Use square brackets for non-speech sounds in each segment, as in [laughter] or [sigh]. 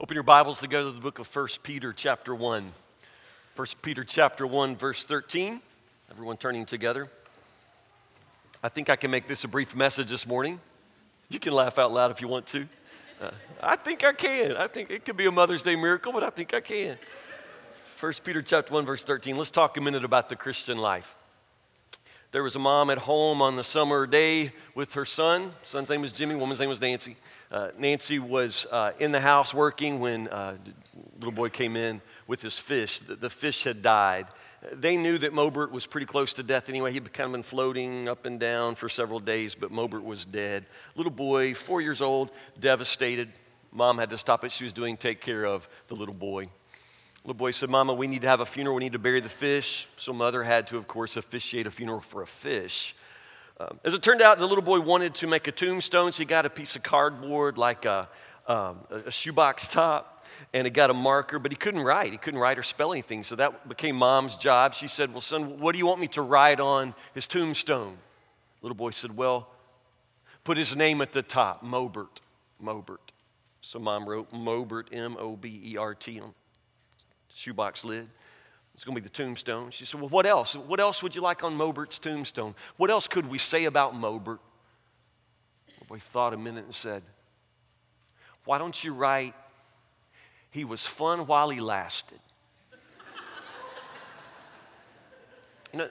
Open your Bibles together to the book of 1 Peter, chapter 1. 1 Peter, chapter 1, verse 13. Everyone turning together. I think I can make this a brief message this morning. You can laugh out loud if you want to. Uh, I think I can. I think it could be a Mother's Day miracle, but I think I can. 1 Peter, chapter 1, verse 13. Let's talk a minute about the Christian life. There was a mom at home on the summer day with her son. Son's name was Jimmy, woman's name was Nancy. Uh, Nancy was uh, in the house working when uh, little boy came in with his fish. The, the, fish had died. They knew that Mobert was pretty close to death anyway. He'd kind of been floating up and down for several days, but Mobert was dead. Little boy, four years old, devastated. Mom had to stop what she was doing, take care of the little boy. Little boy said, Mama, we need to have a funeral. We need to bury the fish. So mother had to, of course, officiate a funeral for a fish. Um, as it turned out, the little boy wanted to make a tombstone, so he got a piece of cardboard like a, um, a shoebox top, and he got a marker, but he couldn't write. He couldn't write or spell anything, so that became mom's job. She said, Well, son, what do you want me to write on his tombstone? Little boy said, Well, put his name at the top, Mobert. Mobert. So mom wrote Mobert, M O B E R T, on shoebox lid. It's going to be the tombstone. She said, Well, what else? What else would you like on Mobert's tombstone? What else could we say about Mobert? The boy thought a minute and said, Why don't you write, He was fun while he lasted? [laughs] you know,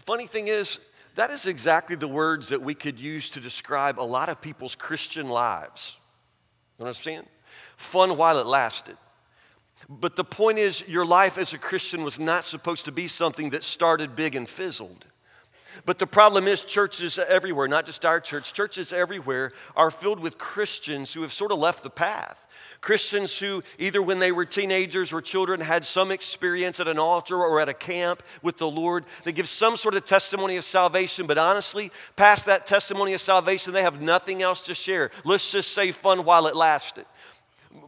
funny thing is, that is exactly the words that we could use to describe a lot of people's Christian lives. You understand? Fun while it lasted. But the point is, your life as a Christian was not supposed to be something that started big and fizzled. But the problem is, churches everywhere, not just our church, churches everywhere are filled with Christians who have sort of left the path. Christians who, either when they were teenagers or children, had some experience at an altar or at a camp with the Lord. They give some sort of testimony of salvation, but honestly, past that testimony of salvation, they have nothing else to share. Let's just say fun while it lasted.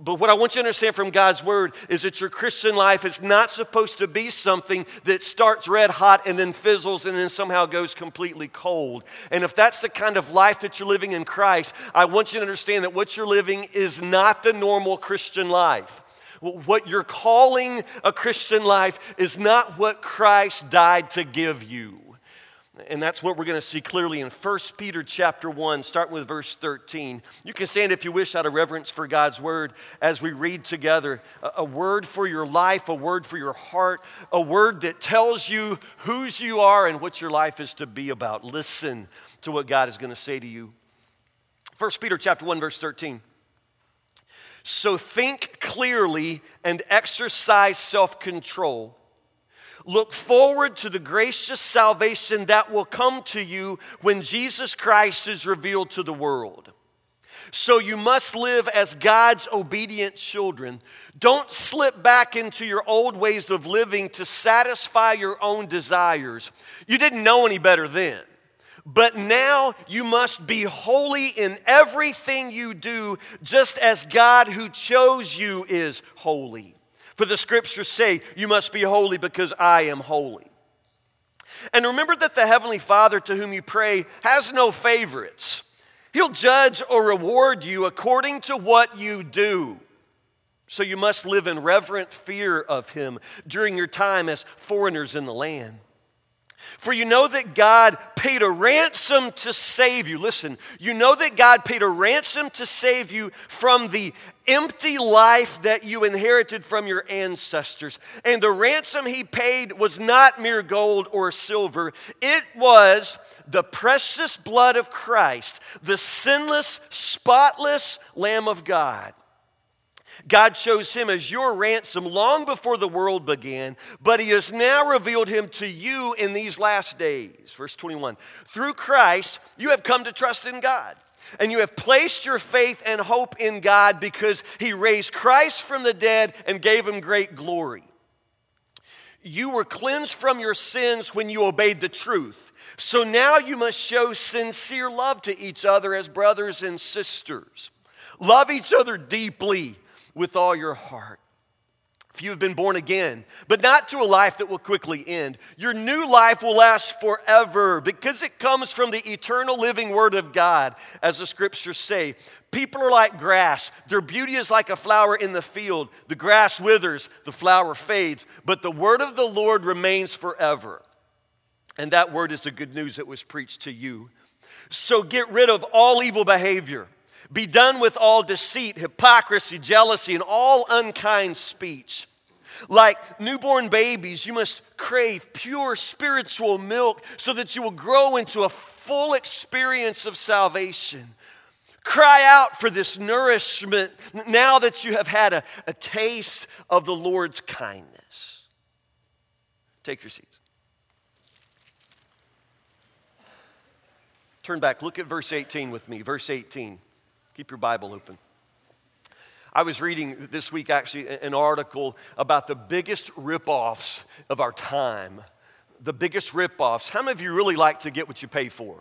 But what I want you to understand from God's word is that your Christian life is not supposed to be something that starts red hot and then fizzles and then somehow goes completely cold. And if that's the kind of life that you're living in Christ, I want you to understand that what you're living is not the normal Christian life. What you're calling a Christian life is not what Christ died to give you. And that's what we're going to see clearly in 1 Peter chapter 1, starting with verse 13. You can stand if you wish out of reverence for God's word as we read together a, word for your life, a word for your heart, a word that tells you whose you are and what your life is to be about. Listen to what God is going to say to you. 1 Peter chapter 1 verse 13. So think clearly and exercise self-control Look forward to the gracious salvation that will come to you when Jesus Christ is revealed to the world. So you must live as God's obedient children. Don't slip back into your old ways of living to satisfy your own desires. You didn't know any better then. But now you must be holy in everything you do, just as God who chose you is holy. For the scriptures say, You must be holy because I am holy. And remember that the Heavenly Father to whom you pray has no favorites. He'll judge or reward you according to what you do. So you must live in reverent fear of Him during your time as foreigners in the land. For you know that God paid a ransom to save you. Listen, you know that God paid a ransom to save you from the empty life that you inherited from your ancestors. And the ransom he paid was not mere gold or silver, it was the precious blood of Christ, the sinless, spotless Lamb of God. God chose him as your ransom long before the world began, but he has now revealed him to you in these last days. Verse 21 Through Christ, you have come to trust in God. And you have placed your faith and hope in God because He raised Christ from the dead and gave Him great glory. You were cleansed from your sins when you obeyed the truth. So now you must show sincere love to each other as brothers and sisters. Love each other deeply with all your heart. If you have been born again, but not to a life that will quickly end. Your new life will last forever because it comes from the eternal living Word of God, as the scriptures say. People are like grass, their beauty is like a flower in the field. The grass withers, the flower fades, but the Word of the Lord remains forever. And that word is the good news that was preached to you. So get rid of all evil behavior be done with all deceit, hypocrisy, jealousy, and all unkind speech. Like newborn babies, you must crave pure spiritual milk so that you will grow into a full experience of salvation. Cry out for this nourishment now that you have had a, a taste of the Lord's kindness. Take your seats. Turn back, look at verse 18 with me. Verse 18. Keep your Bible open. I was reading this week actually an article about the biggest ripoffs of our time. The biggest ripoffs. How many of you really like to get what you pay for?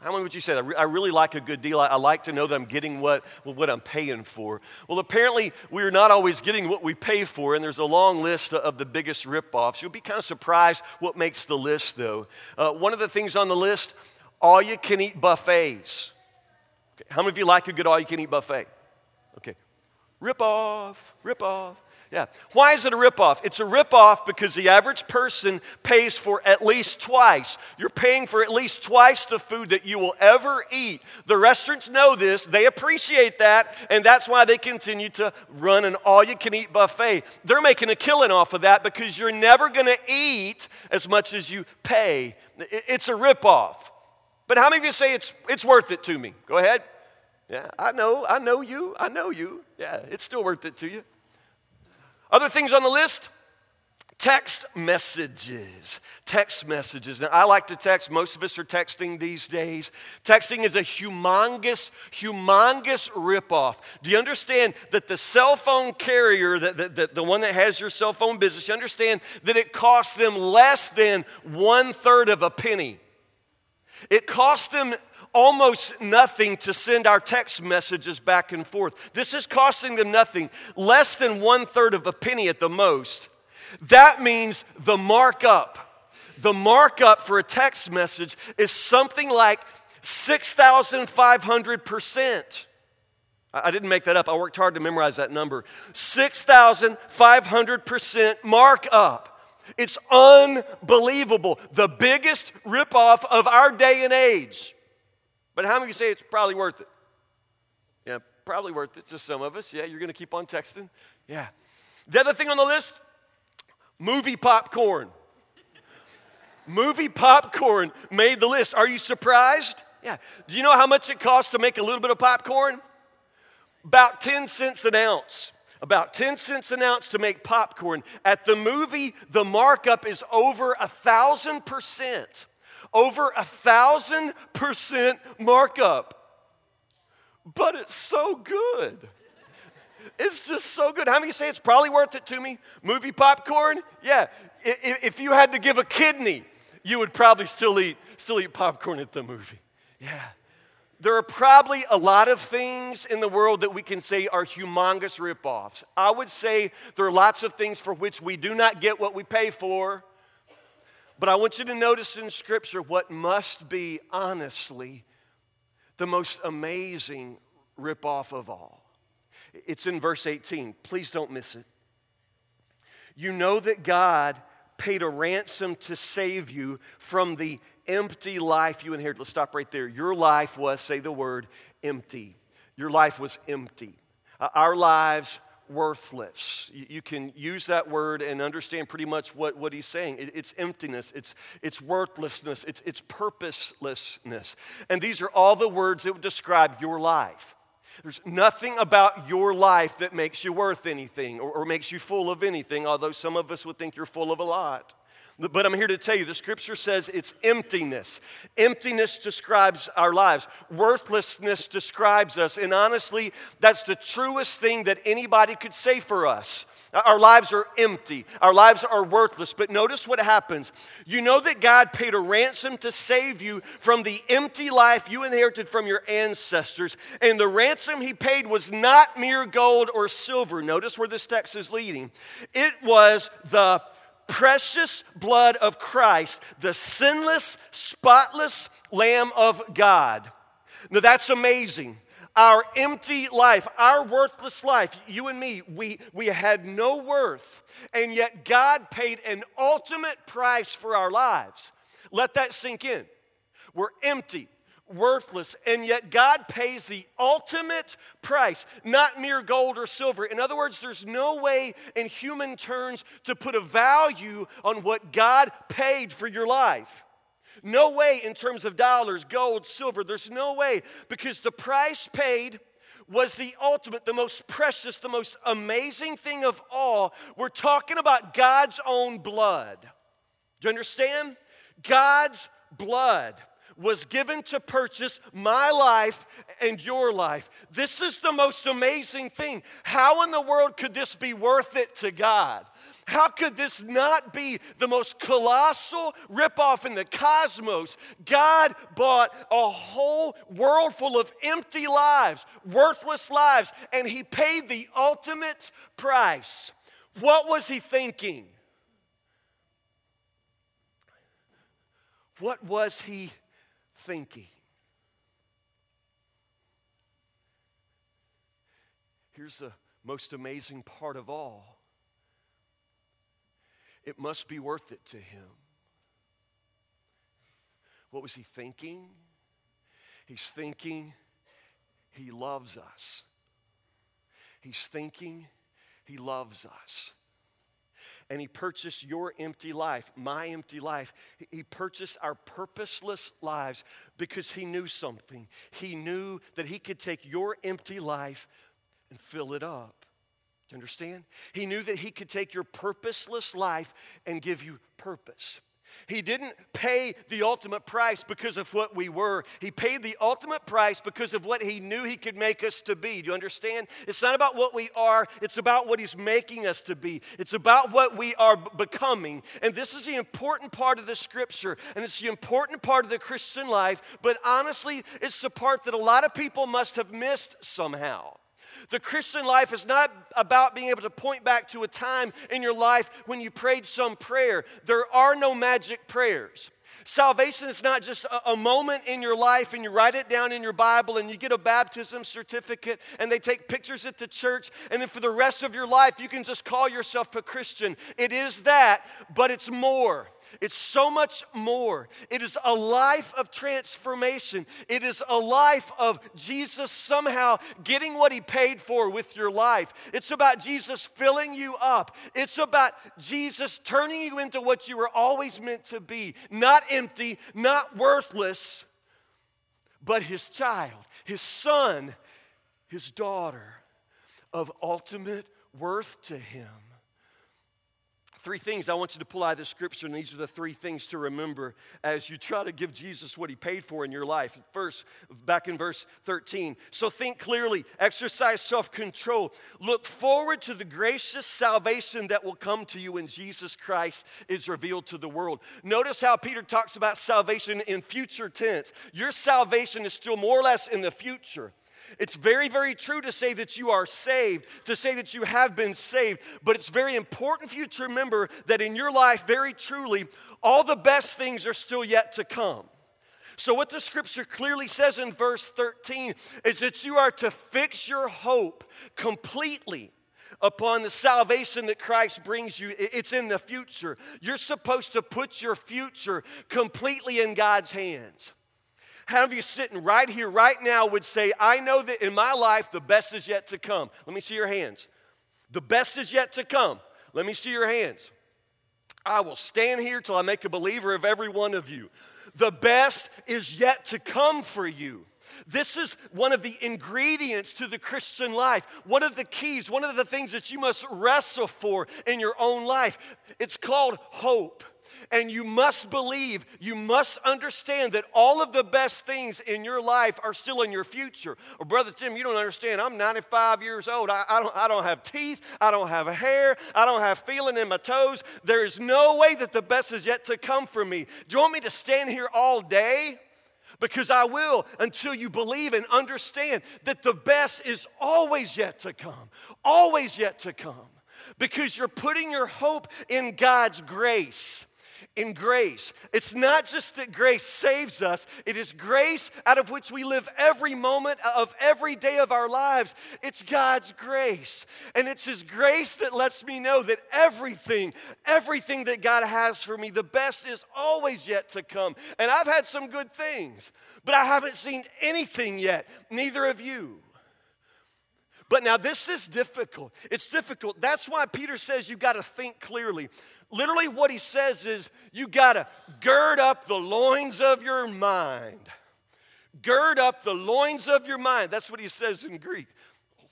How many would you say that? I really like a good deal. I like to know that I'm getting what, what I'm paying for. Well, apparently, we're not always getting what we pay for, and there's a long list of the biggest ripoffs. You'll be kind of surprised what makes the list, though. Uh, one of the things on the list all you can eat buffets. Okay. How many of you like a good all you can eat buffet? Okay. Rip off, rip off. Yeah. Why is it a ripoff? It's a ripoff because the average person pays for at least twice. You're paying for at least twice the food that you will ever eat. The restaurants know this, they appreciate that, and that's why they continue to run an all you can eat buffet. They're making a killing off of that because you're never going to eat as much as you pay. It's a ripoff. But how many of you say it's, it's worth it to me? Go ahead. Yeah, I know, I know you, I know you. Yeah, it's still worth it to you. Other things on the list? Text messages. Text messages. Now, I like to text. Most of us are texting these days. Texting is a humongous, humongous ripoff. Do you understand that the cell phone carrier, that, that, that the one that has your cell phone business, you understand that it costs them less than one third of a penny it cost them almost nothing to send our text messages back and forth. This is costing them nothing, less than one third of a penny at the most. That means the markup, the markup for a text message is something like 6,500%. I didn't make that up. I worked hard to memorize that number. 6,500% markup. It's unbelievable. The biggest ripoff of our day and age. But how many of you say it's probably worth it? Yeah, probably worth it to some of us. Yeah, you're going to keep on texting? Yeah. The other thing on the list movie popcorn. movie popcorn made the list. Are you surprised? Yeah. Do you know how much it costs to make a little bit of popcorn? About 10 cents an ounce about 10 cents an ounce to make popcorn. At the movie, the markup is over a thousand percent. Over a thousand percent markup. But it's so good. It's just so good. How many say it's probably worth it to me? Movie popcorn? Yeah. If you had to give a kidney, you would probably still eat, still eat popcorn at the movie. Yeah. There are probably a lot of things in the world that we can say are humongous ripoffs. I would say there are lots of things for which we do not get what we pay for. But I want you to notice in Scripture what must be, honestly, the most amazing ripoff of all. It's in verse 18. Please don't miss it. You know that God paid a ransom to save you from the empty life you inherited. Let's stop right there. Your life was, say the word, empty. Your life was empty. Uh, our lives, worthless. You, you, can use that word and understand pretty much what, what he's saying. It, it's emptiness, it's, it's worthlessness, it's, it's purposelessness. And these are all the words that would describe your life. There's nothing about your life that makes you worth anything or, or makes you full of anything, although some of us would think you're full of a lot. But I'm here to tell you the scripture says it's emptiness. Emptiness describes our lives, worthlessness describes us. And honestly, that's the truest thing that anybody could say for us. Our lives are empty. Our lives are worthless. But notice what happens. You know that God paid a ransom to save you from the empty life you inherited from your ancestors. And the ransom he paid was not mere gold or silver. Notice where this text is leading. It was the precious blood of Christ, the sinless, spotless Lamb of God. Now that's amazing our empty life, our worthless life, you and me, we, we had no worth, and yet God paid an ultimate price for our lives. Let that sink in. We're empty, worthless, and yet God pays the ultimate price, not mere gold or silver. In other words, there's no way in human terms to put a value on what God paid for your life. No way in terms of dollars, gold, silver. There's no way because the price paid was the ultimate, the most precious, the most amazing thing of all. We're talking about God's own blood. Do you understand? God's blood was given to purchase my life and your life. This is the most amazing thing. How in the world could this be worth it to God? How could this not be the most colossal ripoff in the cosmos? God bought a whole world full of empty lives, worthless lives, and He paid the ultimate price. What was He thinking? What was He thinking. Here's the most amazing part of all it must be worth it to him. What was he thinking? He's thinking he loves us. He's thinking he loves us and He purchased your empty life, my empty life. He purchased our purposeless lives because He knew something. He knew that He could take your empty life and fill it up. Do you understand? He knew that He could take your purposeless life and give you purpose. He didn't pay the ultimate price because of what we were. He paid the ultimate price because of what He knew He could make us to be. Do you understand? It's not about what we are, it's about what He's making us to be. It's about what we are becoming. And this is the important part of the scripture, and it's the important part of the Christian life. But honestly, it's the part that a lot of people must have missed somehow. The Christian life is not about being able to point back to a time in your life when you prayed some prayer. There are no magic prayers. Salvation is not just a, moment in your life and you write it down in your Bible and you get a baptism certificate and they take pictures at the church and then for the rest of your life you can just call yourself a Christian. It is that, but it's more. It's so much more. It is a life of transformation. It is a life of Jesus somehow getting what he paid for with your life. It's about Jesus filling you up. It's about Jesus turning you into what you were always meant to be not empty, not worthless, but his child, his son, his daughter of ultimate worth to him. Three things I want you to pull out of the scripture, and these are the three things to remember as you try to give Jesus what he paid for in your life. First, back in verse 13. So think clearly, exercise self control, look forward to the gracious salvation that will come to you when Jesus Christ is revealed to the world. Notice how Peter talks about salvation in future tense. Your salvation is still more or less in the future. It's very, very true to say that you are saved, to say that you have been saved, but it's very important for you to remember that in your life, very truly, all the best things are still yet to come. So, what the scripture clearly says in verse 13 is that you are to fix your hope completely upon the salvation that Christ brings you. It's in the future. You're supposed to put your future completely in God's hands. How of you sitting right here, right now, would say, I know that in my life the best is yet to come? Let me see your hands. The best is yet to come. Let me see your hands. I will stand here till I make a believer of every one of you. The best is yet to come for you. This is one of the ingredients to the Christian life, one of the keys, one of the things that you must wrestle for in your own life. It's called hope. And you must believe, you must understand that all of the best things in your life are still in your future. Or, Brother Tim, you don't understand. I'm 95 years old. I, I, don't, I don't have teeth. I don't have hair. I don't have feeling in my toes. There is no way that the best is yet to come for me. Do you want me to stand here all day? Because I will until you believe and understand that the best is always yet to come, always yet to come. Because you're putting your hope in God's grace in grace. It's not just that grace saves us, it is grace out of which we live every moment of every day of our lives. It's God's grace. And it's His grace that lets me know that everything, everything that God has for me, the best is always yet to come. And I've had some good things, but I haven't seen anything yet. Neither have you. But now this is difficult. It's difficult. That's why Peter says you've got to think clearly. Literally, what he says is you got to gird up the loins of your mind. Gird up the loins of your mind. That's what he says in Greek.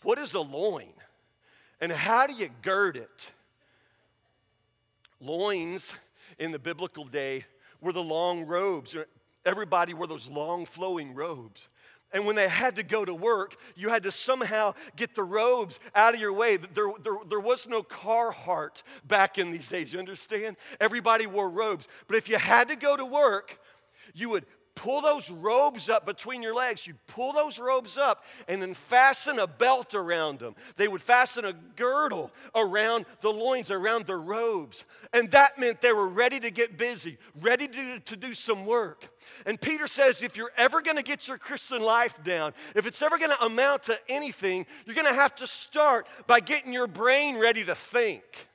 What is a loin? And how do you gird it? Loins in the biblical day were the long robes. Everybody wore those long flowing robes. And when they had to go to work, you had to somehow get the robes out of your way. There, there, there was no Carhartt back in these days, you understand? Everybody wore robes. But if you had to go to work, you would pull those robes up between your legs. You'd pull those robes up and then fasten a belt around them. They would fasten a girdle around the loins, around the robes. And that meant they were ready to get busy, ready to, to do some work. And Peter says if you're ever going to get your Christian life down, if it's ever going to amount to anything, you're going to have to start by getting your brain ready to think.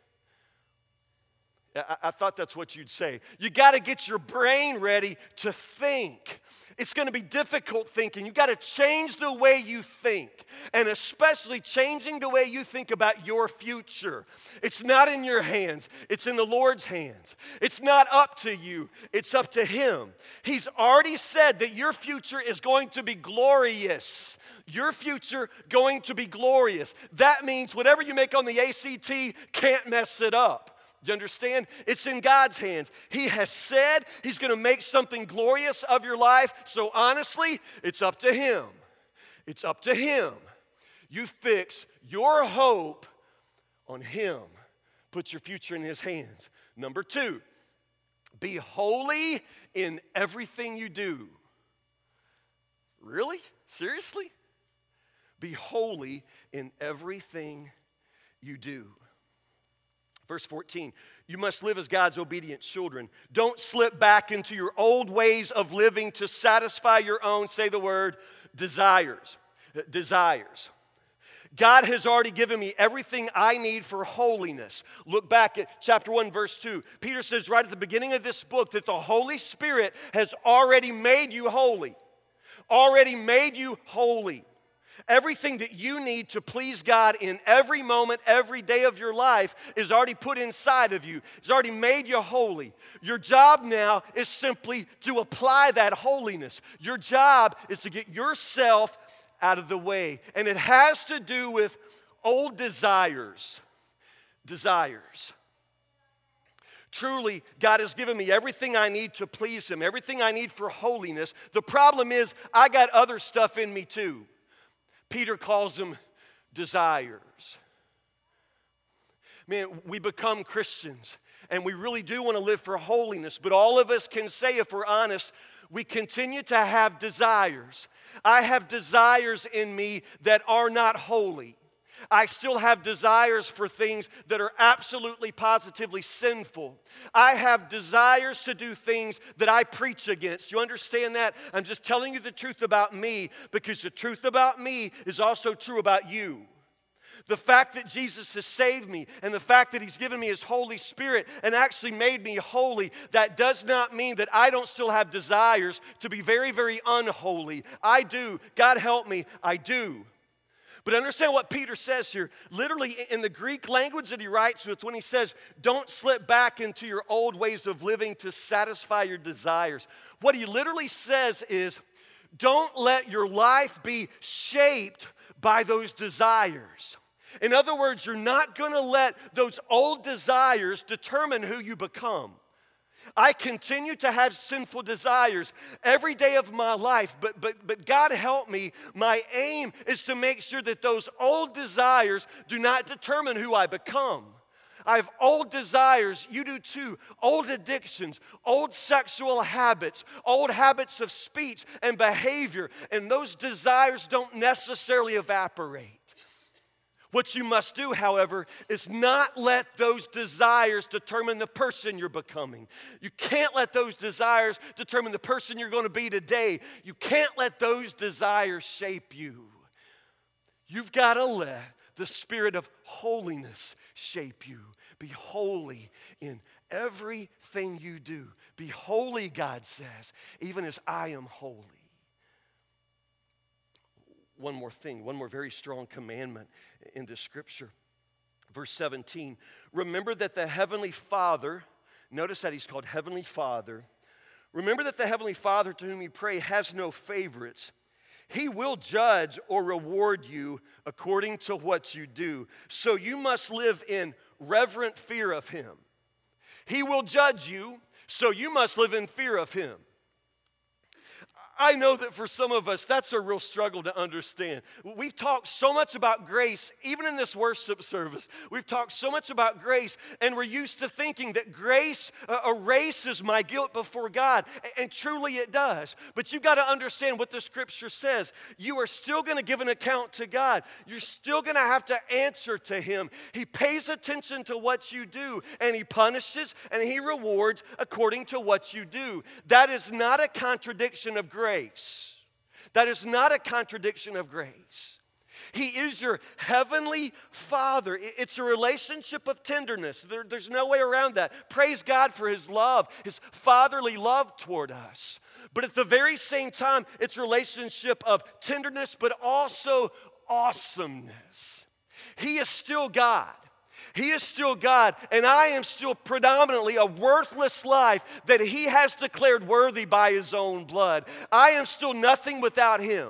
I, I thought that's what you'd say. You got to get your brain ready to think. It's going to be difficult thinking. You got to change the way you think, and especially changing the way you think about your future. It's not in your hands, it's in the Lord's hands. It's not up to you, it's up to Him. He's already said that your future is going to be glorious. Your future going to be glorious. That means whatever you make on the ACT can't mess it up. Do you understand? It's in God's hands. He has said He's going to make something glorious of your life. So honestly, it's up to Him. It's up to Him. You fix your hope on Him, put your future in His hands. Number two, be holy in everything you do. Really? Seriously? Be holy in everything you do. Verse 14, you must live as God's obedient children. Don't slip back into your old ways of living to satisfy your own, say the word, desires. Desires. God has already given me everything I need for holiness. Look back at chapter 1, verse 2. Peter says right at the beginning of this book that the Holy Spirit has already made you holy, already made you holy. Everything that you need to please God in every moment, every day of your life is already put inside of you. It's already made you holy. Your job now is simply to apply that holiness. Your job is to get yourself out of the way. And it has to do with old desires. Desires. Truly, God has given me everything I need to please Him, everything I need for holiness. The problem is, I got other stuff in me too. Peter calls them desires. Man, we become Christians and we really do want to live for holiness, but all of us can say, if we're honest, we continue to have desires. I have desires in me that are not holy. I still have desires for things that are absolutely positively sinful. I have desires to do things that I preach against. You understand that? I'm just telling you the truth about me because the truth about me is also true about you. The fact that Jesus has saved me and the fact that He's given me His Holy Spirit and actually made me holy, that does not mean that I don't still have desires to be very, very unholy. I do. God help me, I do. But understand what Peter says here. Literally, in the Greek language that he writes with, when he says, Don't slip back into your old ways of living to satisfy your desires, what he literally says is, don't let your life be shaped by those desires. In other words, you're not to let those old desires determine who you become. I continue to have sinful desires every day of my life, but, but, but God help me. My aim is to make sure that those old desires do not determine who I become. I have old desires, you do too, old addictions, old sexual habits, old habits of speech and behavior, and those desires don't necessarily evaporate. What you must do, however, is not let those desires determine the person you're becoming. You can't let those desires determine the person you're going to be today. You can't let those desires shape you. You've got to let the spirit of holiness shape you. Be holy in everything you do. Be holy, God says, even as I am holy one more thing, one more very strong commandment in this scripture. Verse 17 Remember that the Heavenly Father, notice that He's called Heavenly Father. Remember that the Heavenly Father to whom you pray has no favorites. He will judge or reward you according to what you do. So you must live in reverent fear of Him. He will judge you, so you must live in fear of Him. I know that for some of us, that's a real struggle to understand. We've talked so much about grace, even in this worship service. We've talked so much about grace, and we're used to thinking that grace uh, erases my guilt before God, and truly it does. But you've got to understand what the scripture says. You are still going to give an account to God, you're still going to have to answer to Him. He pays attention to what you do, and He punishes and He rewards according to what you do. That is not a contradiction of grace grace. That is not a contradiction of grace. He is your heavenly Father. It's a relationship of tenderness. There, there's no way around that. Praise God for His love, His fatherly love toward us. But at the very same time, it's a relationship of tenderness, but also awesomeness. He is still God. He is still God, and I am still predominantly a worthless life that He has declared worthy by His own blood. I am still nothing without Him.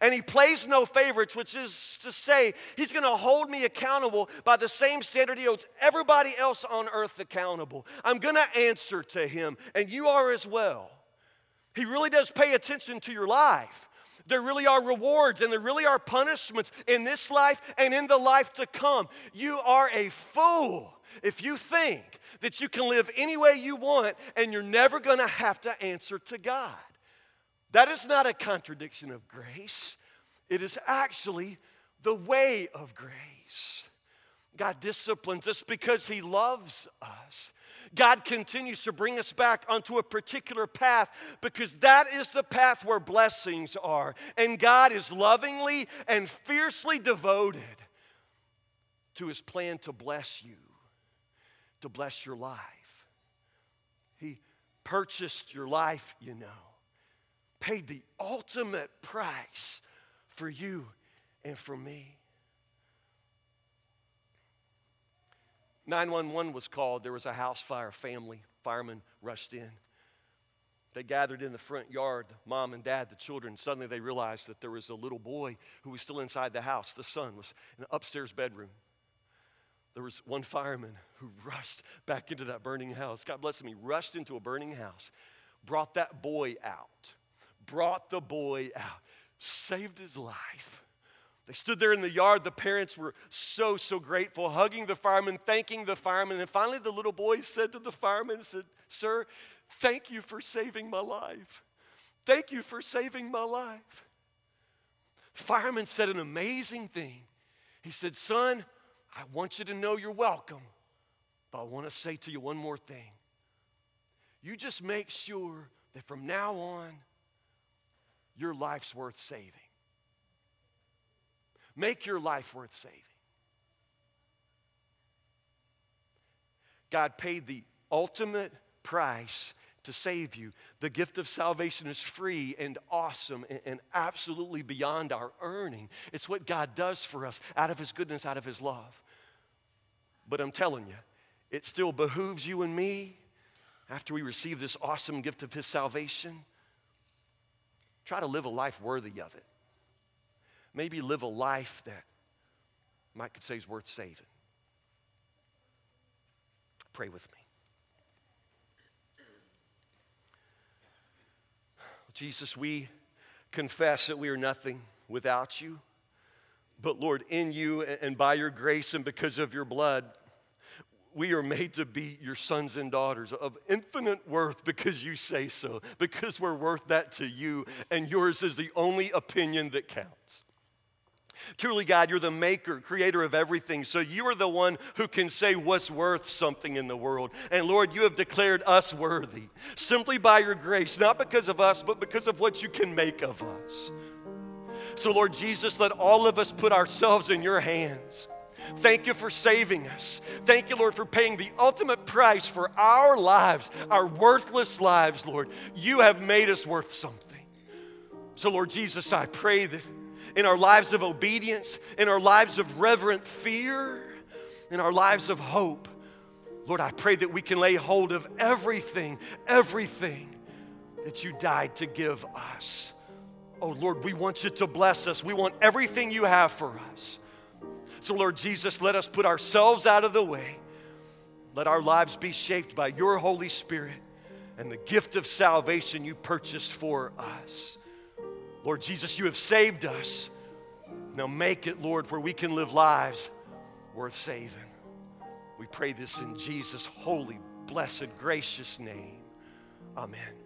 And he plays no favorites, which is to say, he's to hold me accountable by the same standard he holds everybody else on earth accountable. I'm to answer to him, and you are as well. He really does pay attention to your life. There really are rewards and there really are punishments in this life and in the life to come. You are a fool if you think that you can live any way you want and you're never going to have to answer to God. That is not a contradiction of grace, it is actually the way of grace. God disciplines us because He loves us. God continues to bring us back onto a particular path because that is the path where blessings are. And God is lovingly and fiercely devoted to his plan to bless you, to bless your life. He purchased your life, you know, paid the ultimate price for you and for me. 911 was called. There was a house fire. Family, firemen rushed in. They gathered in the front yard, mom and dad, the children. Suddenly they realized that there was a little boy who was still inside the house. The son was in an upstairs bedroom. There was one fireman who [laughs] rushed back into that burning house. God bless him. He rushed into a burning house, brought that boy out, brought the boy out, saved his life. They stood there in the yard. The parents were so, so grateful, hugging the fireman, thanking the fireman. And finally, the little boy said to the fireman, said, Sir, thank you for saving my life. Thank you for saving my life. The fireman said an amazing thing. He said, Son, I want you to know you're welcome, but I want to say to you one more thing. You just make sure that from now on, your life's worth saving. Make your life worth saving. God paid the ultimate price to save you. The gift of salvation is free and awesome and, and, absolutely beyond our earning. It's what God does for us out of His goodness, out of His love. But I'm telling you, it still behooves you and me after we receive this awesome gift of His salvation try to live a life worthy of it. Maybe live a life that Mike could say is worth saving. Pray with me. Jesus, we confess that we are nothing without you. But Lord, in you and by your grace and because of your blood, we are made to be your sons and daughters of infinite worth because you say so, because we're worth that to you, and yours is the only opinion that counts. Truly, God, you're the maker, creator of everything. So you are the one who can say what's worth something in the world. And Lord, you have declared us worthy simply by your grace, not because of us, but because of what you can make of us. So, Lord Jesus, let all of us put ourselves in your hands. Thank you for saving us. Thank you, Lord, for paying the ultimate price for our lives, our worthless lives, Lord. You have made us worth something. So, Lord Jesus, I pray that in our lives of obedience, in our lives of reverent fear, in our lives of hope. Lord, I pray that we can lay hold of everything, everything that you died to give us. Oh, Lord, we want you to bless us. We want everything you have for us. So, Lord Jesus, let us put ourselves out of the way. Let our lives be shaped by your Holy Spirit and the gift of salvation you purchased for us. Lord Jesus, you have saved us. Now make it, Lord, where we can live lives worth saving. We pray this in Jesus' holy, blessed, gracious name. Amen.